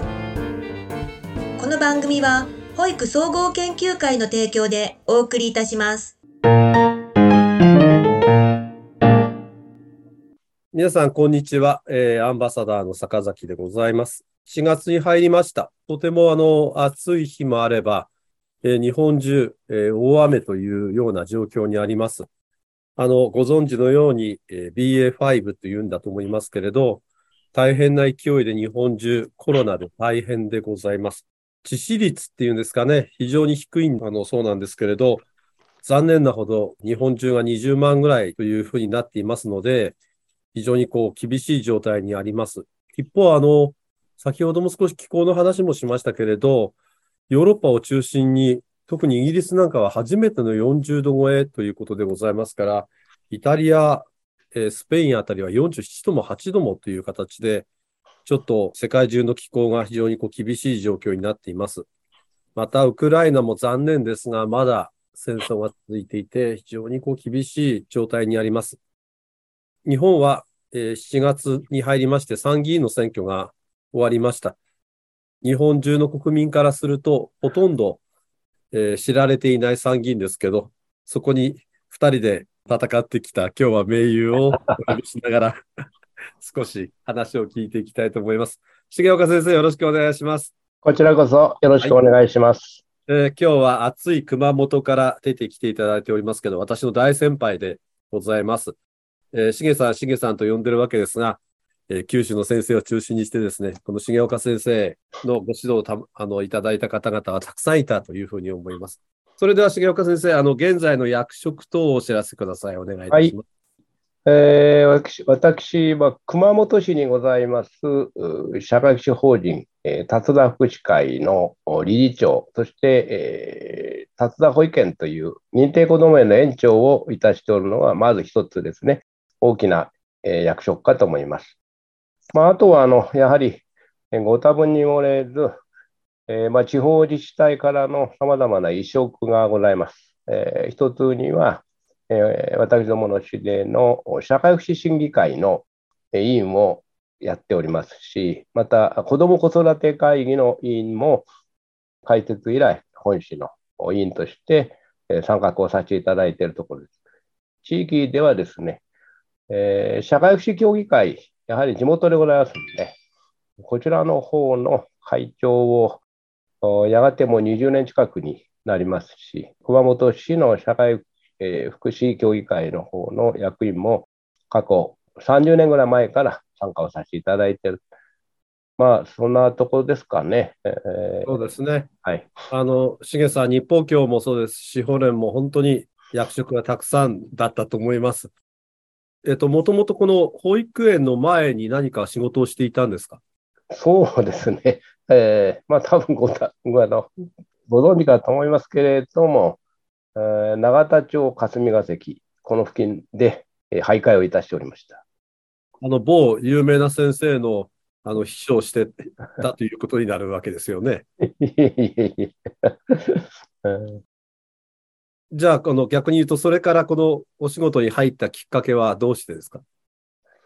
この番組は保育総合研究会の提供でお送りいたします皆さん、こんにちは、えーアンバサダーの坂崎でございます。4月に入りました。とてもあの暑い日もあれば、えー日本中、えー大雨というような状況にあります。あの、ご存知のように、えー BA.5 というんだと思いますけれど、大変な勢いで日本中コロナで大変でございます。致死率っていうんですかね、非常に低いあのそうなんですけれど、残念なほど日本中が20万ぐらいというふうになっていますので、非常にこう厳しい状態にあります。一方、あの、先ほども少し気候の話もしましたけれど、ヨーロッパを中心に、特にイギリスなんかは初めての40度超えということでございますから、イタリア、えースペインあたりは47度も8度もという形で、ちょっと世界中の気候が非常にこう厳しい状況になっています。また、ウクライナも残念ですが、まだ戦争が続いていて、非常にこう厳しい状態にあります。日本は、えー7月に入りまして参議院の選挙が終わりました。日本中の国民からすると、ほとんど、えー知られていない参議院ですけど、そこに2人で戦ってきた今日は盟友をお呼びしながら 少し話を聞いていきたいと思います。重岡先生、よろしくお願いします。こちらこそよろしくお願いします。えー今日は暑い熊本から出てきていただいておりますけど、私の大先輩でございます。えー、しげさん、しげさんと呼んでるわけですが、えー九州の先生を中心にしてですね、この重岡先生のご指導をたあのいただいた方々はたくさんいたというふうに思います。それでは重岡先生、あの現在の役職等をお知らせください。お願いします。えー私私は熊本市にございます社会福祉法人、えー達田福祉会の理事長、そして、えー達田保育園という認定こども園の園長をいたしておるのが、まず一つですね、大きな、えー役職かと思います。まあ、あとはあのやはり、ご多分に漏れず、えーまあ、地方自治体からのさまざまな移植がございます。えー一つには、えー私どもの市での社会福祉審議会の委員をやっておりますし、また子ども子育て会議の委員も開設以来、本市の委員として参画をさせていただいているところです。地域ではですね、えー社会福祉協議会、やはり地元でございますので、こちらの方の会長をやがてもう20年近くになりますし、熊本市の社会えー福祉協議会の方の役員も過去30年ぐらい前から参加をさせていただいている。まあ、そんなところですかね。えーそうですね。はい。あの、しげさん、日報協もそうですし、法連も本当に役職がたくさんだったと思います。えっと、もともとこの保育園の前に何か仕事をしていたんですか？そうですね。えーまあ、多分ごたごあのご存知かと思いますけれども、えー永田町霞が関、この付近で、えー徘徊をいたしておりました。あの、某有名な先生の、あの、秘書をしてたということになるわけですよね。じゃあ、この逆に言うと、それからこのお仕事に入ったきっかけはどうしてですか？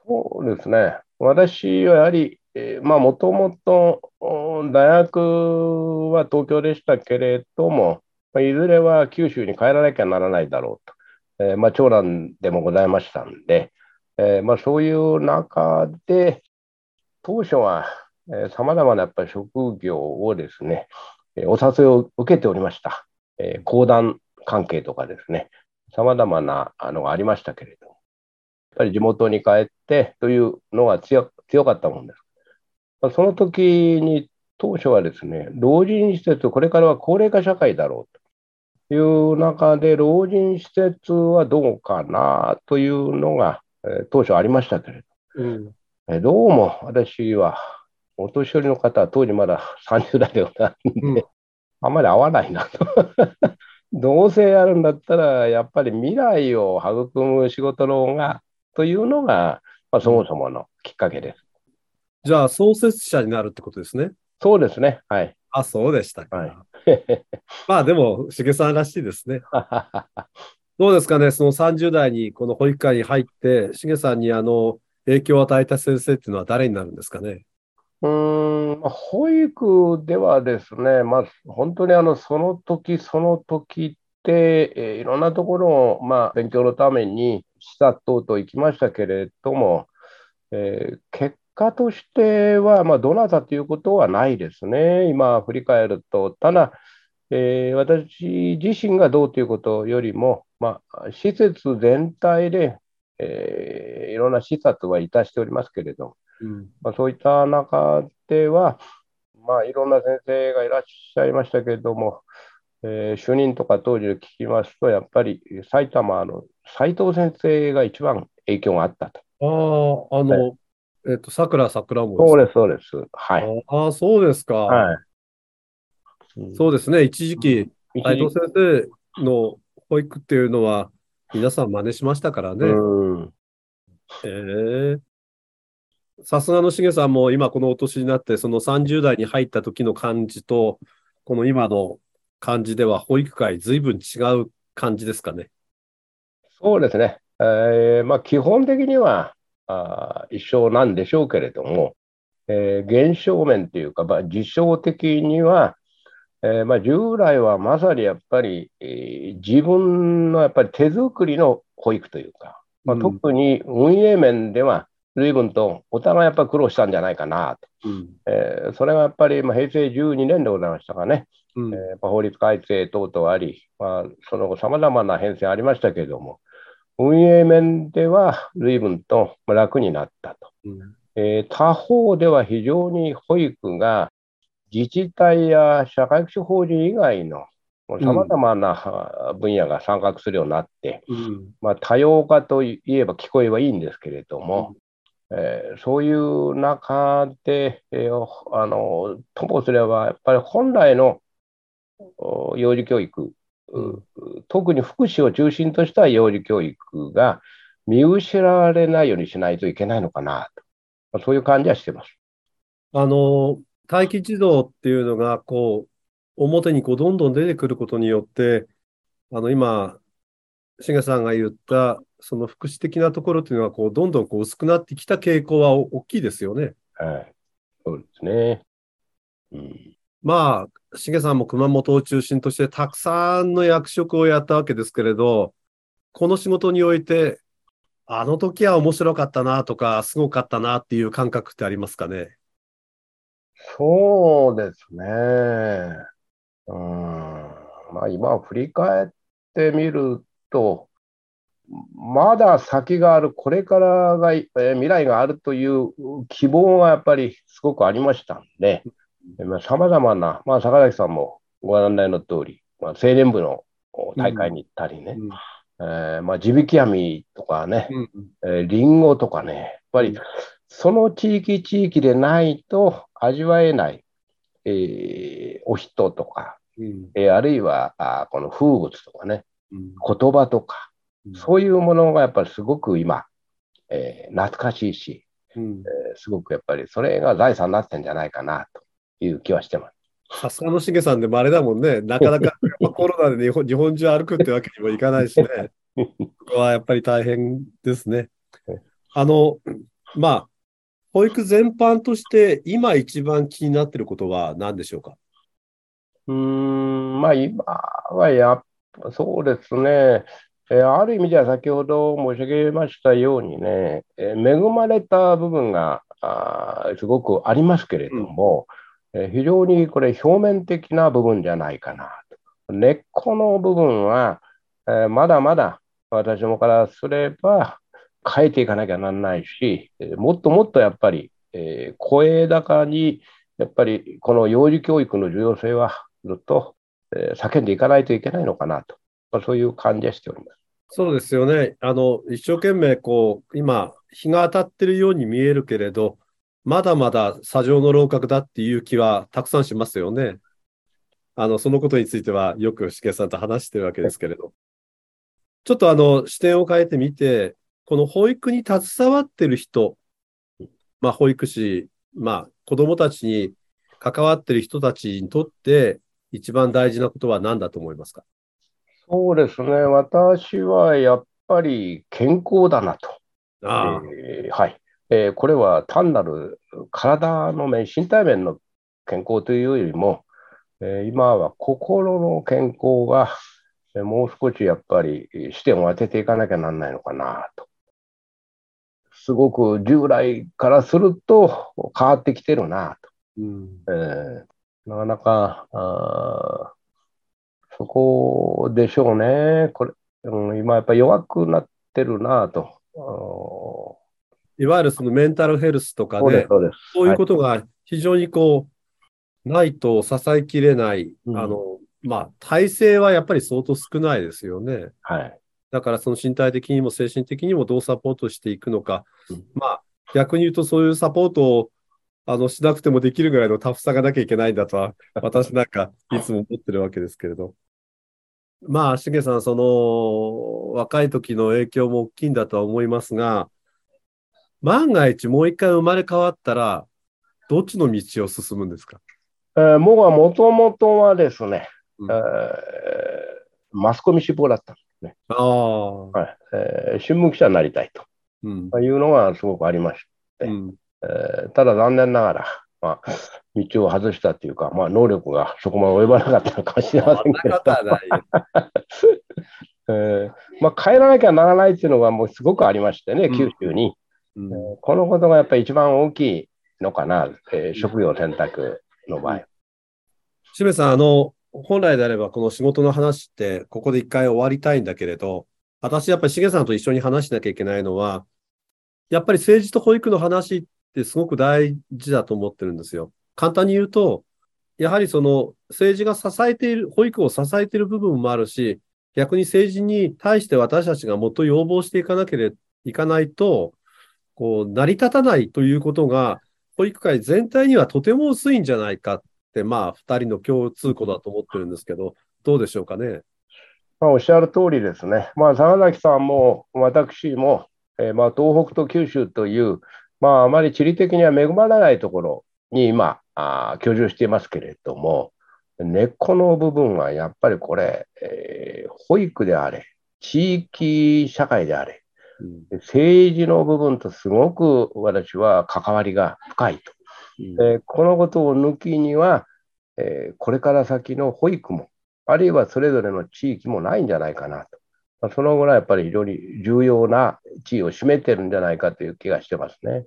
そうですね。私はやはり、えまあ、もともと大学は東京でしたけれども、まあいずれは九州に帰らなきゃならないだろうと、えーまあ、長男でもございましたんで、えーまあ、そういう中で、当初はさまざまなやっぱり職業をですね、お誘いを受けておりました。えー講談関係とかですね、さまざまなあのがありましたけれども。やっぱり地元に帰ってというのが強強かったもんです。まあその時に当初はですね、老人施設、これからは高齢化社会だろうという中で、老人施設はどうかなというのが、えー当初ありましたけれうん。ど、うも私は、お年寄りの方は当時まだ30代でございんで、あんまり合わないなと。どうせやるんだったら、やっぱり未来を育む仕事の方が、というのが、まあ、そもそものきっかけです。じゃあ、創設者になるってことですね。そうですね。はい。あ、そうでしたか。はい まあ、でも、しげさんらしいですね。どうですかね、その30代にこの保育館に入って、しげさんにあの影響を与えた先生っていうのは誰になるんですかね。うーん、まあ保育ではですね、まあ、本当にあのその時その時って、えーいろんなところを、まあ、勉強のために視察等々行きましたけれども、えー結果としては、まあ、どなたということはないですね、今振り返ると。ただ、えー私自身がどうということよりも、まあ、施設全体で、えーいろんな視察はいたしておりますけれど、うん。まあ、そういった中では、まあ、いろんな先生がいらっしゃいましたけれども、えー主任とか当時で聞きますと、やっぱり埼玉の斉藤先生が一番影響があったと。ああ、あの、えっと、桜桜もそうです、そうです。はい。か。ああ、そうですか。はい。うんそうですね。一時期、一斉藤時先生の保育っていうのは、皆さん真似しましたからね。うんええさすがのしげさんも今このお年になって、その30代に入った時の感じと、この今の感じでは保育界随分違う感じですかね。そうですね。えーまあ、基本的にはあー一緒なんでしょうけれども、えー現象面というか、まあ、事象的には、えーまあ、従来はまさにやっぱり、えー自分のやっぱり手作りの保育というか、まあ、うん特に運営面では随分とお互いやっぱり苦労したんじゃないかなと。うん。えーそれがやっぱり、まあ、平成12年でございましたかね。うんえー法律改正等々あり、まあ、その後、さまざまな変遷ありましたけれども、運営面では随分と楽になったと。うん。えー他方では非常に保育が自治体や社会福祉法人以外のさまざまなは分野が参画するようになって、うん。まあ、多様化といえば聞こえはいいんですけれども、えーそういう中で、えーあのともすれば、やっぱり本来のお幼児教育、うん特に福祉を中心とした幼児教育が見失われないようにしないといけないのかなと、まあそういう感じはしてます。あの、待機児童っていうのが、こう、表にこう、どんどん出てくることによって、あの、今、しげさんが言った、その福祉的なところっていうのは、こう、どんどんこう、薄くなってきた傾向はお大きいですよね。はい、そうですね。うんまあ、しげさんも熊本を中心としてたくさんの役職をやったわけですけれど、この仕事において、あの時は面白かったなとか、すごかったなっていう感覚ってありますかね？そうですね。うん。まあ今振り返ってみると、まだ先がある、これからが、えー未来があるという希望がやっぱりすごくありましたんで、さまざまな、まあ坂崎さんもご案内の通り、まあ、青年部のお大会に行ったりね、うん。えーまあ地引き網とかね、うんえーリンゴとかね、やっぱりその地域地域でないと味わえない、えーお人とか、うん。えーあるいはあーこの風物とかね、うん。言葉とか、うん。そういうものがやっぱりすごく今、えー懐かしいし、うん。えーすごくやっぱりそれが財産になってんじゃないかなという気はしてます。さすがのしげさんでもあれだもんね、なかなか コロナで日本日本中歩くってわけにもいかないしね、ここはやっぱり大変ですね。あの、まあ、保育全般として今一番気になっていることは何でしょうか？うーん、まあ今はやっぱそうですね、えーある意味では先ほど申し上げましたようにね、えー恵まれた部分があーすごくありますけれども、え非常にこれ表面的な部分じゃないかなと。根っこの部分は、えまだまだ私もからすれば変えていかなきゃならないし、もっともっとやっぱり、え声高にやっぱりこの幼児教育の重要性はずっと、え叫んでいかないといけないのかなと、まあ、そういう感じはしております。そうですよね。あの、一生懸命こう、今、日が当たってるように見えるけれど、まだまだ砂上の楼閣だっていう気はたくさんしますよね。あの、そのことについてはよくしげさんと話してるわけですけれど。ちょっとあの、視点を変えてみて、この保育に携わってる人、まあ、保育士、まあ、子供たちに関わってる人たちにとって、一番大事なことは何だと思いますか？そうですね、私はやっぱり健康だなと。ああ、えーはい。えーこれは単なる体の面、身体面の健康というよりも、えー今は心の健康が、えーもう少しやっぱりえー視点を当てていかなきゃなんないのかなと。すごく従来からすると変わってきてるなうん。と。えーなかなか、あーそこでしょうね。これ、うん、今やっぱり弱くなってるなと。いわゆるそのメンタルヘルスとかそうで。そういうことが非常にこう、ないと支えきれない、うんあの、まあ、体制はやっぱり相当少ないですよね。はい。だからその身体的にも精神的にもどうサポートしていくのかうん。まあ、逆に言うとそういうサポートをあのしなくてもできるぐらいのタフさがなきゃいけないんだとは、私なんかいつも思ってるわけですけれど。まあ、しげさん、その若い時の影響も大きいんだとは思いますが、万が一もう一回生まれ変わったら、どっちの道を進むんですか？えー僕はもともとはですね、うんえーマスコミ志望だったんですね。ああ、はいえー新聞記者になりたいうん。というのがすごくありまして、うん。えーただ残念ながら、まあ、道を外したというか、まあ、能力がそこまで及ばなかったのかもしれませんけど。えーまあ、帰らなきゃならないっていうのがもうすごくありましてね、うん九州に。うんこのことがやっぱり一番大きいのかな、えー職業選択の場合。しめさん、あの、本来であればこの仕事の話ってここで一回終わりたいんだけれど、私やっぱりしげさんと一緒に話しなきゃいけないのは、やっぱり政治と保育の話ってすごく大事だと思ってるんですよ。簡単に言うと、やはりその政治が支えている、保育を支えている部分もあるし、逆に政治に対して私たちがもっと要望していかなければいかないと、こう、成り立たないということが、保育界全体にはとても薄いんじゃないかって、まあ、二人の共通項だと思ってるんですけど、どうでしょうかね？まあ、おっしゃる通りですね。まあ、坂崎さんも私も、えーまあ、東北と九州という、まあ、あまり地理的には恵まれないところに今、あ居住していますけれども、根っこの部分はやっぱりこれ、えー保育であれ、地域社会であれ、政治の部分とすごく私は関わりが深いと。えーこのことを抜きには、えーこれから先の保育も、あるいはそれぞれの地域もないんじゃないかなと。まあ、そのぐらいやっぱり非常に重要な地位を占めてるんじゃないかという気がしてますね。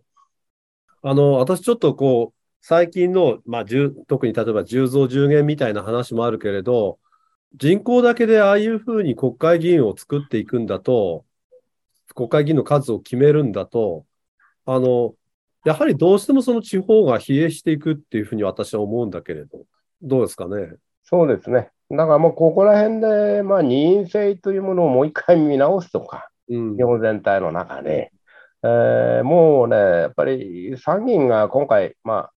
あの、私ちょっとこう、最近の、まあ、10特に例えば10増10減みたいな話もあるけれど、人口だけでああいうふうに国会議員を作っていくんだと、国会議員の数を決めるんだと、あの、やはりどうしてもその地方が疲弊していくっていうふうに私は思うんだけれど、どうですかね？そうですね。だからもうここら辺で、まあ、二院制というものをもう一回見直すとか、うん日。本全体の中で、えーもうね、やっぱり参議院が今回、まあ、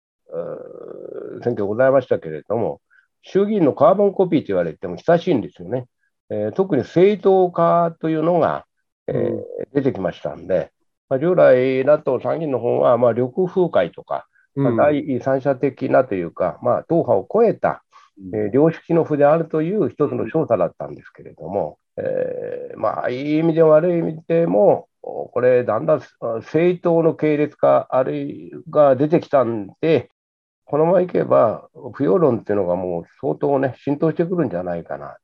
選挙ございましたけれども、衆議院のカーボンコピーと言われても久しいんですよね。えー特に政党化というのが、えーうん出てきましたんで、まあ、従来だと参議院の方は、まあ、緑風会とか、まあうん第三者的なというか、まあ、党派を超えた、えー良識の筆であるという一つの調査だったんですけれども、えーまあ、いい意味でも悪い意味でも、これ、だんだんあ政党の系列化、あるいが出てきたんで、このままいけば、不要論っていうのがもう相当ね、浸透してくるんじゃないかな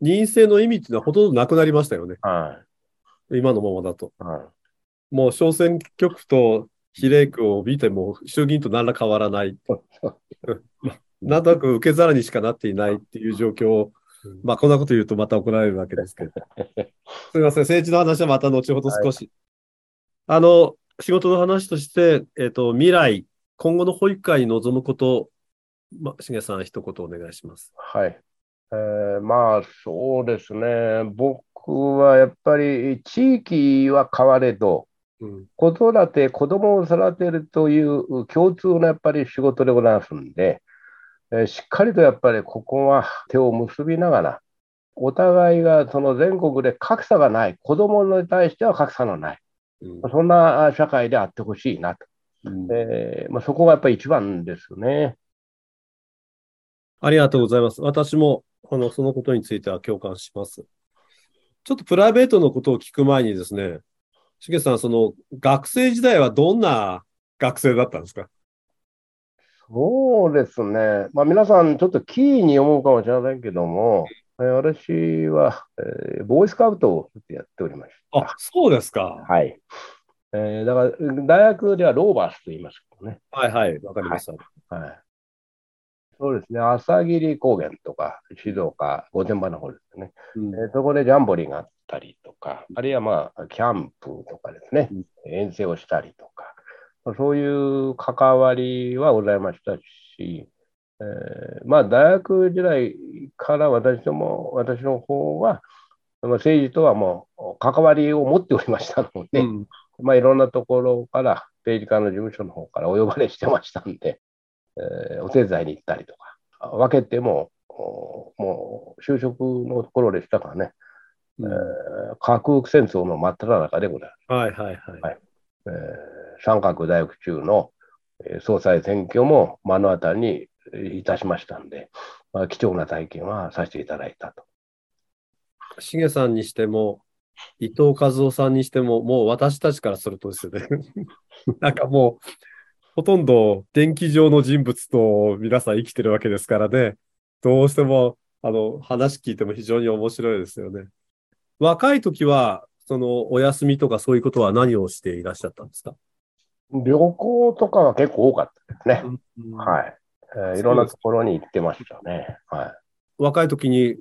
任意制の意味っていうのはほとんどなくなりましたよね。と。は今のままだと。いはいもう小選挙区と比例区を見ても衆議院と何ら変わらない。なんとなく受け皿にしかなっていないっていう状況を、まあこんなこと言うとまた怒られるわけですけど。すみません、政治の話はまた後ほど少し。あの、仕事の話として、えっ、と、未来、今後の保育会に臨むこと、まあ、しげさん一言お願いします。はい。えーまあ、そうですね。僕はやっぱり地域は変われど、うん。子育て、子供を育てるという共通のやっぱり仕事でございますんで、えーしっかりとやっぱりここは手を結びながら、お互いがその全国で格差がない、子供に対しては格差のない、うんそんな社会であってほしいなと。うんえーまあ、そこがやっぱり一番ですよね。ありがとうございます。私も、あの、そのことについては共感します。ちょっとプライベートのことを聞く前にですね、しげさん、その学生時代はどんな学生だったんですか？そうですね。まあ皆さんちょっとキーに思うかもしれませんけども、えー私は、えーボーイスカウトをやっておりましあた。、そうですか。はい。えーだから、大学ではローバースと言いますけどね。はいはい、わかりました。はい。そうですね。朝霧高原とか、静岡、御殿場の方ですね。うん。えーそこでジャンボリーがあったりとか、あるいはまあ、キャンプとかですね。うん、遠征をしたりとか、そういう関わりはございましたし、えーまあ、大学時代から私ども、私の方は、政治とはもう関わりを持っておりましたので、うん。まあ、いろんなところから、政治家の事務所の方からお呼ばれしてましたんで、えーお手伝いに行ったりとか、分けても、おもう就職のところでしたからね、うんえー核戦争の真っ只中でございます。はいはいはい。はいえー三角大学中のえー総裁選挙も目の当たりにいたしましたんで、まあ、貴重な体験はさせていただいたと。しげさんにしても、伊藤和夫さんにしても、もう私たちからするとですよね。なんかもう、ほとんど電気上の人物と皆さん生きてるわけですからね。どうしても、あの、話聞いても非常に面白いですよね。若い時は、その、お休みとかそういうことは何をしていらっしゃったんですか？旅行とかは結構多かったですね。い。はい。えーいろんなところに行ってましたね。はい。若い時に、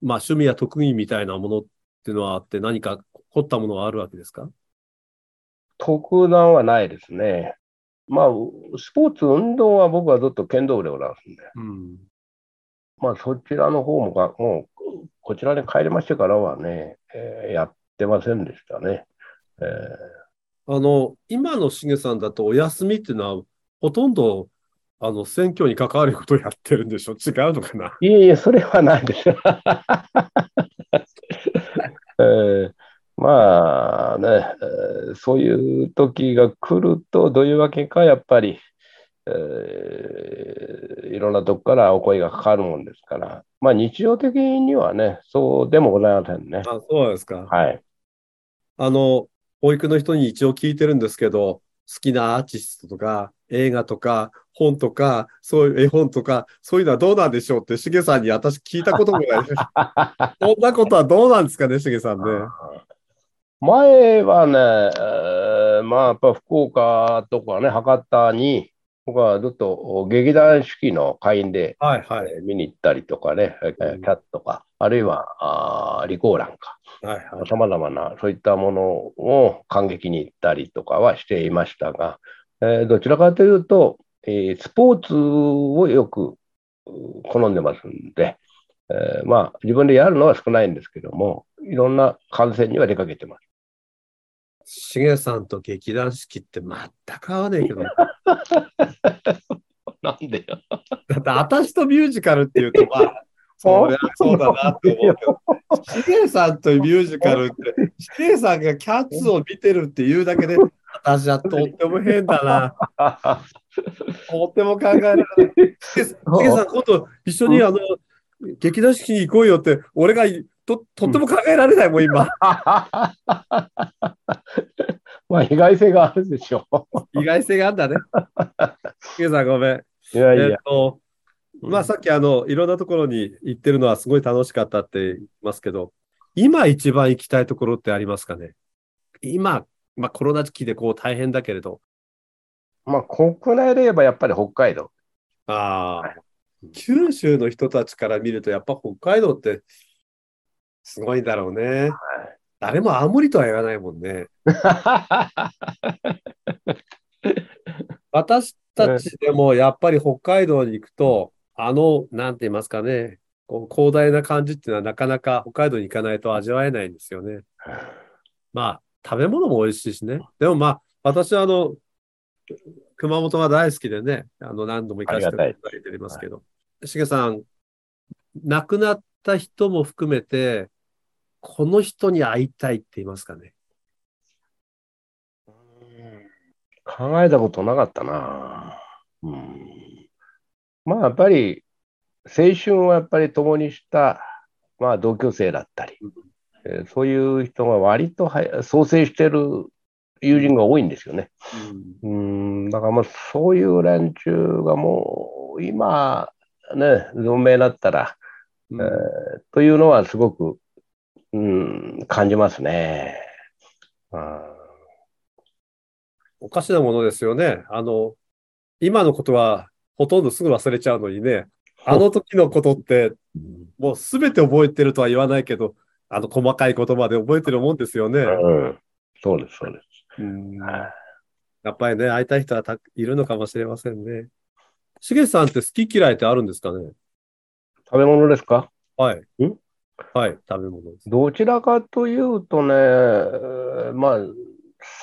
まあ趣味や特技みたいなものっていうのはあって何か凝ったものはあるわけですか？特段はないですね。まあ、スポーツ、運動は僕はずっと剣道部でございますんで、うん。まあ、そちらの方もが、もう、こちらに帰りましてからはね、えーやってませんでしたね。えー。あの、今のしげさんだとお休みっていうのは、ほとんど、あの、選挙に関わることをやってるんでしょ？違うのかな？いえいえ、それはないです。えー。まあね、えーそういう時が来ると、どういうわけか、やっぱり、えーいろんなとこからお声がかかるもんですから、まあ日常的にはね、そうでもございませんね。あ、そうですか。はい。あの、保育の人に一応聞いてるんですけど、好きなアーティストとか、映画とか、本とか、そういう絵本とか、そういうのはどうなんでしょうって、しげさんに私聞いたこともない。そんなことはどうなんですかね、しげさんね。前はね、えーまあやっぱ福岡とかね、博多に、僕はずっと劇団四季の会員ではいはい。えー見に行ったりとかね、キャットか、あるいはあーリコーランか。さまざまなそういったものを感激に行ったりとかはしていましたが、えーどちらかというと、えースポーツをよくう好んでますんで、えーまあ自分でやるのは少ないんですけども、いろんな観戦には出かけてます。しげさんと劇団四季って全く合わねえけど、だ なんでよ。って私とミュージカルっていうと、まあ、そりゃそうだなって思うけど、しげさんとミュージカルって、しげさんがキャッツを見てるっていうだけで、私はとっても変だな。とっても考えられない。しげしげさん、今度一緒にあの、劇団四季に行こうよって、俺がととっても考えられないもん、今。まあ意外性があるでしょ 意外性があるんだね。さん、ごめん。う。いやいやえっ、と、まあさっきあの、いろんなところに行ってるのはすごい楽しかったって言いますけど、今一番行きたいところってありますかね？今、まあコロナ時期でこう大変だけれど、まあ国内で言えばやっぱり北海道。ああ、九州の人たちから見るとやっぱ北海道ってすごいんだろうね。誰も青森とは言わないもんね。私たちでもやっぱり北海道に行くと、あの、なんて言いますかね、こう広大な感じっていうのはなかなか北海道に行かないと味わえないんですよね。まあ、食べ物も美味しいしね。でもまあ、私はあの、熊本が大好きでね、あの、何度も行かせていただいておりますけど、しげさん、亡くなった人も含めて、この人に会いたいって言いますかね。考えたことなかったな。うん、まあやっぱり青春をやっぱり共にした、まあ、同級生だったり、えーそういう人が割とは創生してる友人が多いんですよね。うんうん、だからもうそういう連中がもう今、ね、存命だったら、うんえーというのはすごく、うん、感じますね。うんおかしなものですよね。あの、今のことはほとんどすぐ忘れちゃうのにね、あの時のことって、もうすべて覚えてるとは言わないけど、あの細かいことまで覚えてるもんですよね。うん、そうです、そうです。うんはいやっぱりね、会いたい人はたいるのかもしれませんね。しげさんって好き嫌いってあるんですかね？食べ物ですか？はい。ん？はい、食べ物です。どちらかというとね、えーまあ、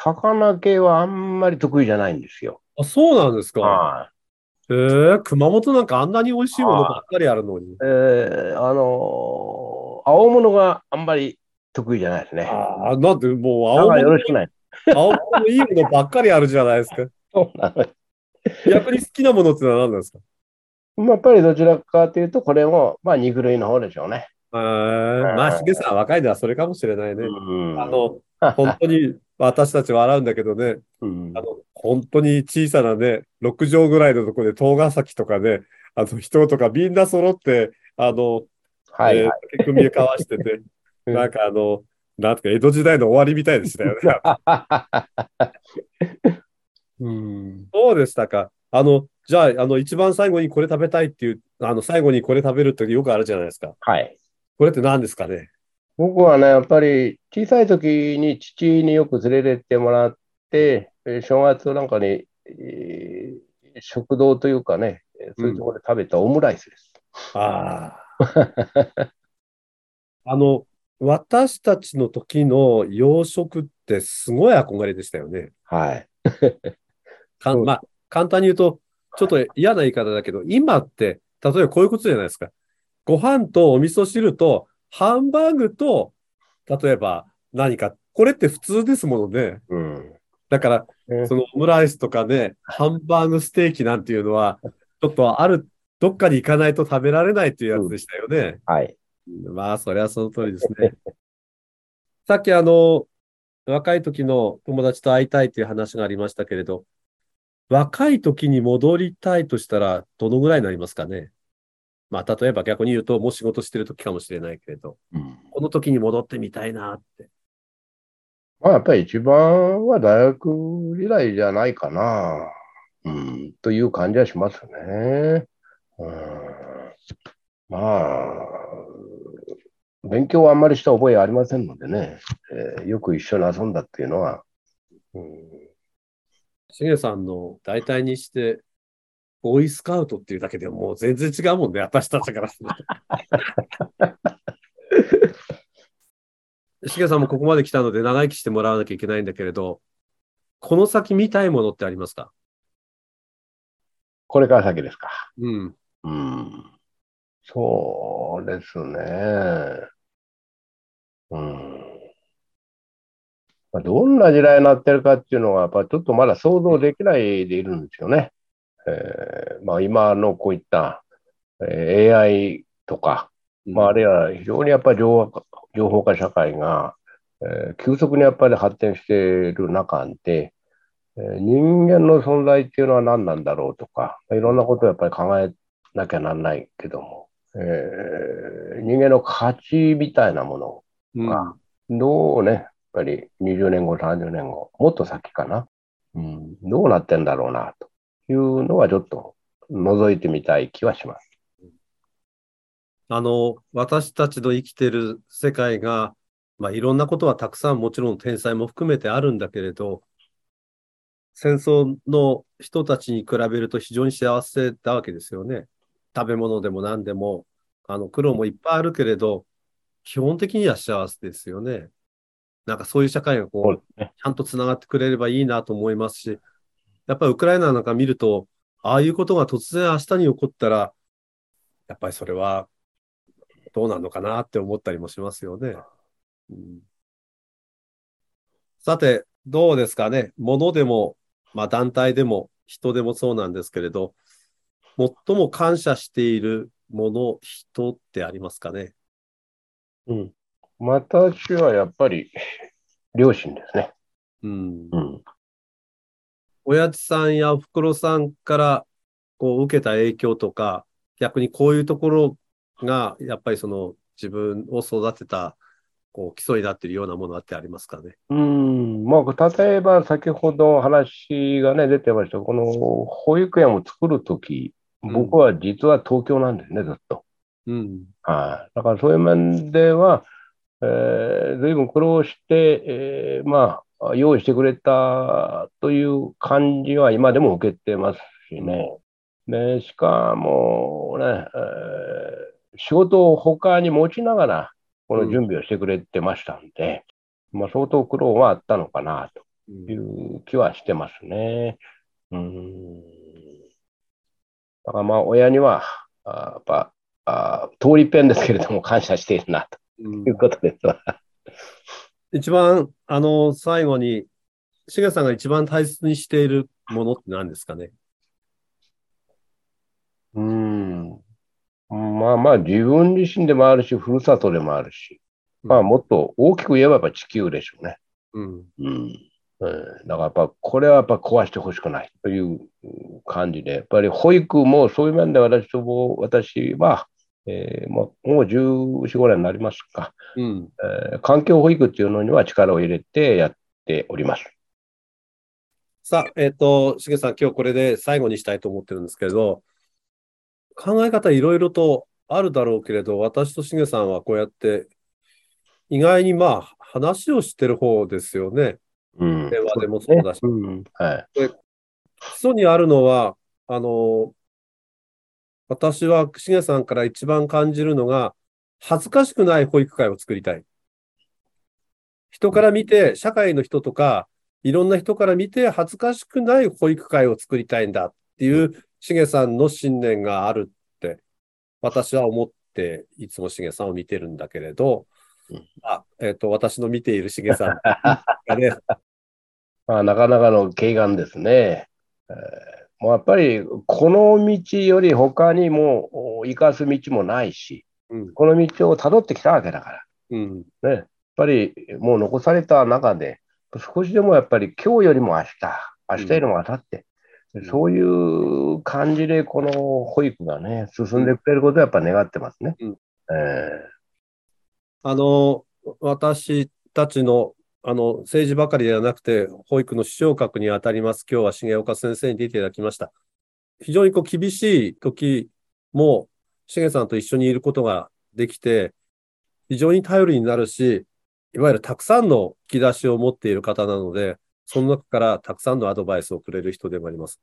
魚系はあんまり得意じゃないんですよ。あ、そうなんですか。はへえ、熊本なんかあんなに美味しいものばっかりあるのに。い。えーあのー青物があんまり得意じゃないですね。ああ、なんでもう青物ろしくない。青物いいものばっかりあるじゃないですか。そうなの逆に好きなものってのは何なんですか？まあやっぱりどちらかというと、これも、まあ、肉類の方でしょうね。まあ、しげさん若いのはそれかもしれないね。うんあの、本当に私たち笑うんだけどね、うんあの、本当に小さなね、6畳ぐらいのところで、東ヶ崎とかね、あの、人とかみんな揃って、あの、はい、えーはい。手組み交わしてて、うんなんかあの、なんとか江戸時代の終わりみたいでしたよね。うんそうでしたか？あの、じゃあ、あの、一番最後にこれ食べたいっていう、あの、最後にこれ食べるってよくあるじゃないですか。はい。これって何ですかね？僕はね、やっぱり小さい時に父によく連れてってもらって、えー正月なんかに、えー食堂というかね、えーそういうところで食べたオムライスです。ああ。あの、私たちの時の洋食ってすごい憧れでしたよね。はい。かまあ、簡単に言うと、ちょっと嫌な言い方だけど、今って、例えばこういうことじゃないですか。ご飯とお味噌汁と、ハンバーグと、例えば何か、これって普通ですものね。うん。だから、うんそのオムライスとかね、ハンバーグステーキなんていうのは、ちょっとある、どっかに行かないと食べられないっていうやつでしたよね。はい。まあ、それはその通りですね。さっきあの、若い時の友達と会いたいっていう話がありましたけれど、若い時に戻りたいとしたら、どのぐらいになりますかね？まあ、例えば逆に言うと、もう仕事してる時かもしれないけれど、うん。この時に戻ってみたいなって。まあ、やっぱり一番は大学時代じゃないかな、うん、という感じはしますね。うん、まあ、勉強はあんまりした覚えありませんのでね、えーよく一緒に遊んだっていうのは、うん、しげさんの大体にして、ボーイスカウトっていうだけでもう全然違うもんね、私たちからすると。しげさんもここまで来たので長生きしてもらわなきゃいけないんだけれど、この先見たいものってありますか？これから先ですか。うん。うん、そうですね。うんまあ、どんな時代になってるかっていうのは、やっぱりちょっとまだ想像できないでいるんですよね。えーまあ、今のこういった、えー AI とか、まあ、あるいは非常にやっぱり情報化社会が、えー急速にやっぱり発展している中で、えー人間の存在っていうのは何なんだろうとか、いろんなことをやっぱり考えなきゃなんないけども、えー人間の価値みたいなものうん。あどうね、やっぱり20年後、30年後、もっと先かな、うん、どうなってんだろうな、というのはちょっと覗いてみたい気はします。あの、私たちの生きてる世界が、まあ、いろんなことはたくさんもちろん天才も含めてあるんだけれど、戦争の人たちに比べると非常に幸せだわけですよね。食べ物でも何でも、あの、苦労もいっぱいあるけれど、基本的には幸せですよね。なんかそういう社会がこう。ちゃんとつながってくれればいいなと思いますし、やっぱりウクライナなんか見ると、ああいうことが突然明日に起こったら、やっぱりそれはどうなのかなって思ったりもしますよね。うんさて、どうですかね。物でも、まあ団体でも人でもそうなんですけれど、最も感謝しているもの、人ってありますかね。うん。私はやっぱり両親ですね。うん。うん。親父さんやおふくろさんからこう受けた影響とか、逆にこういうところが、やっぱりその自分を育てた、こう基礎になっているようなものってありますかね？うん、まあ、例えば先ほど話がね、出てました、この保育園を作るとき、ん僕は実は東京なんですね、ずっと。うん。はい。だからそういう面では、えー、随分苦労して、えーまあ、用意してくれたという感じは今でも受けてますしね。で、しかもね、えー仕事を他に持ちながら、この準備をしてくれてましたんで、まあ相当苦労はあったのかなという気はしてますね。うん。だからまあ親には、あやっぱ、あ通りペンですけれども感謝しているなということですわ。一番、あの、最後に、しげさんが一番大切にしているものって何ですかね？うん。まあまあ自分自身でもあるし、ふるさとでもあるし、まあもっと大きく言えばやっぱ地球でしょうね。うん。うん。うんだからやっぱこれはやっぱ壊してほしくないという感じで、やっぱり保育もそういう面で私とも私は、えーもうもう14、5年になりますか、うん。えー環境保育っていうのには力を入れてやっております。さあ、えっ、と、しげさん、今日これで最後にしたいと思ってるんですけれど、考え方いろいろとあるだろうけれど、私としげさんはこうやって、意外にまあ、話をしてる方ですよね。うん電話でもそうだしうんはい。基礎にあるのは、あの、私はしげさんから一番感じるのが、恥ずかしくない保育会を作りたい。人から見て、社会の人とか、いろんな人から見て恥ずかしくない保育会を作りたいんだっていうしげさんの信念があるって、私は思って、いつもしげさんを見てるんだけれどうん、あ、えっ、と、私の見ているしげさんがね、まあ、なかなかの軽眼ですね。えーもうやっぱり、この道より他にもお生かす道もないし、うん、この道をたどってきたわけだから。うん、ね、やっぱりもう残された中で、少しでもやっぱり今日よりも明日、明日よりも明後日、うん。そういう感じでこの保育がね、進んでくれることをやっぱ願ってますね。うん。えあの、私たちの、あの、政治ばかりではなくて、保育の視聴覚に当たります。今日は重岡先生に出ていただきました。非常にこう厳しい時も、重さんと一緒にいることができて、非常に頼りになるし、いわゆるたくさんの引き出しを持っている方なので、その中からたくさんのアドバイスをくれる人でもあります。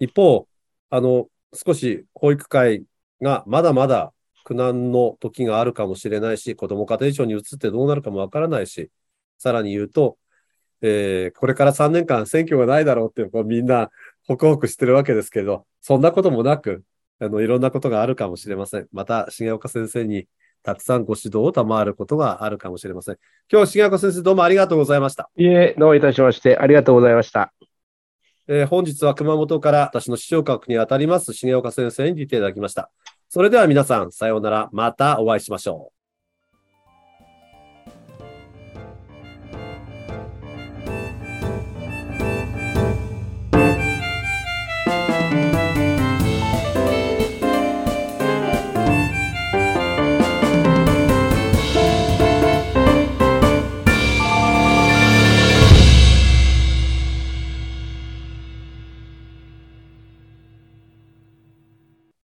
一方、あの、少し保育会がまだまだ苦難の時があるかもしれないし、子ども家庭庁に移ってどうなるかもわからないし、さらに言うと、えーこれから3年間選挙がないだろうってこうみんなホクホクしてるわけですけど、そんなこともなく、あの、いろんなことがあるかもしれません。また、重岡先生にたくさんご指導を賜ることがあるかもしれません。今日、重岡先生どうもありがとうございました。ーいえ、どういたしまして、ありがとうございました。えー本日は熊本から私の視聴覚にあたります重岡先生に出ていただきました。それでは皆さん、さようなら。またお会いしましょう。